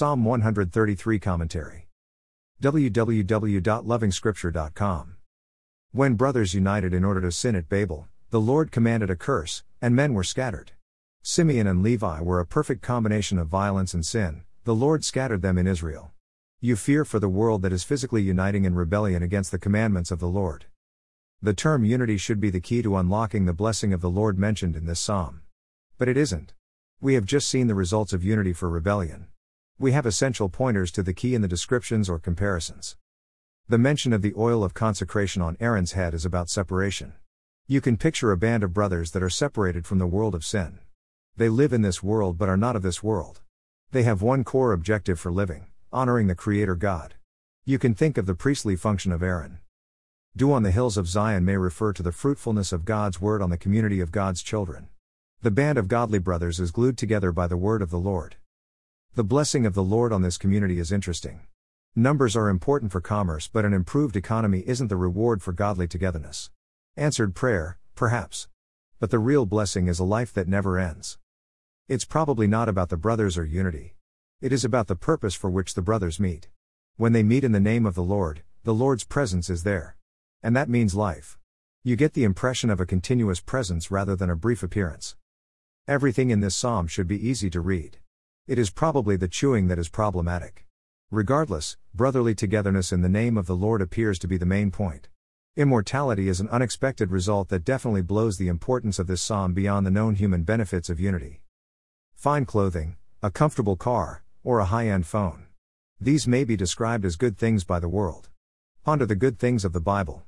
Psalm 133 Commentary. www.lovingscripture.com. When brothers united in order to sin at Babel, the Lord commanded a curse, and men were scattered. Simeon and Levi were a perfect combination of violence and sin, the Lord scattered them in Israel. You fear for the world that is physically uniting in rebellion against the commandments of the Lord. The term unity should be the key to unlocking the blessing of the Lord mentioned in this psalm. But it isn't. We have just seen the results of unity for rebellion. We have essential pointers to the key in the descriptions or comparisons. The mention of the oil of consecration on Aaron's head is about separation. You can picture a band of brothers that are separated from the world of sin. They live in this world but are not of this world. They have one core objective for living honoring the Creator God. You can think of the priestly function of Aaron. Dew on the hills of Zion may refer to the fruitfulness of God's word on the community of God's children. The band of godly brothers is glued together by the word of the Lord. The blessing of the Lord on this community is interesting. Numbers are important for commerce, but an improved economy isn't the reward for godly togetherness. Answered prayer, perhaps. But the real blessing is a life that never ends. It's probably not about the brothers or unity. It is about the purpose for which the brothers meet. When they meet in the name of the Lord, the Lord's presence is there. And that means life. You get the impression of a continuous presence rather than a brief appearance. Everything in this psalm should be easy to read. It is probably the chewing that is problematic. Regardless, brotherly togetherness in the name of the Lord appears to be the main point. Immortality is an unexpected result that definitely blows the importance of this psalm beyond the known human benefits of unity. Fine clothing, a comfortable car, or a high end phone. These may be described as good things by the world. Ponder the good things of the Bible.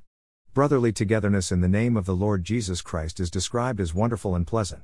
Brotherly togetherness in the name of the Lord Jesus Christ is described as wonderful and pleasant.